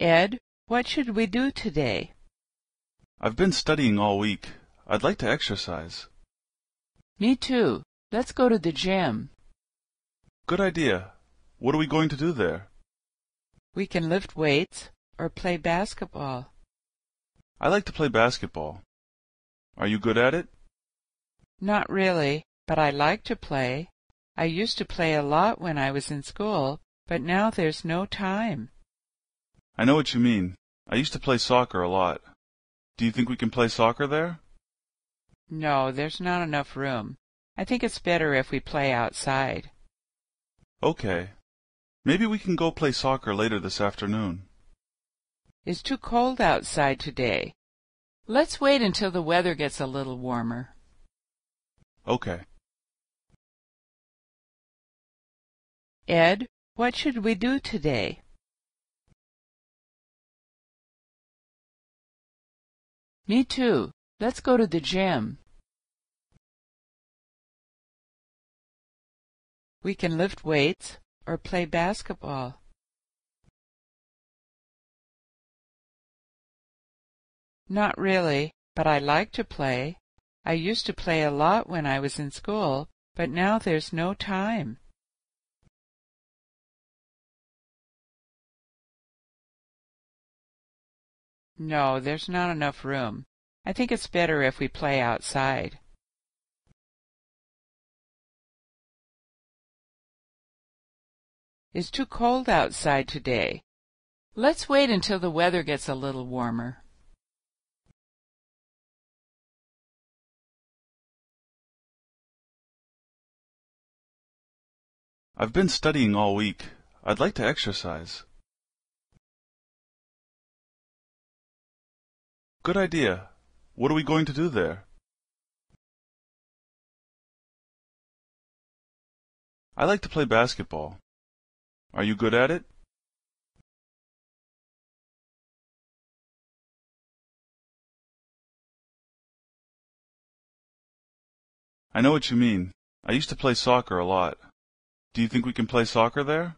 Ed, what should we do today? I've been studying all week. I'd like to exercise. Me too. Let's go to the gym. Good idea. What are we going to do there? We can lift weights or play basketball. I like to play basketball. Are you good at it? Not really, but I like to play. I used to play a lot when I was in school, but now there's no time. I know what you mean. I used to play soccer a lot. Do you think we can play soccer there? No, there's not enough room. I think it's better if we play outside. Okay. Maybe we can go play soccer later this afternoon. It's too cold outside today. Let's wait until the weather gets a little warmer. Okay. Ed, what should we do today? Me too. Let's go to the gym. We can lift weights or play basketball. Not really, but I like to play. I used to play a lot when I was in school, but now there's no time. No, there's not enough room. I think it's better if we play outside. It's too cold outside today. Let's wait until the weather gets a little warmer. I've been studying all week. I'd like to exercise. Good idea. What are we going to do there? I like to play basketball. Are you good at it? I know what you mean. I used to play soccer a lot. Do you think we can play soccer there?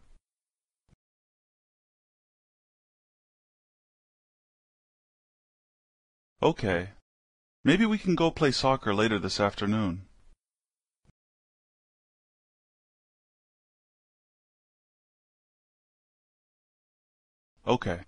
Okay. Maybe we can go play soccer later this afternoon. Okay.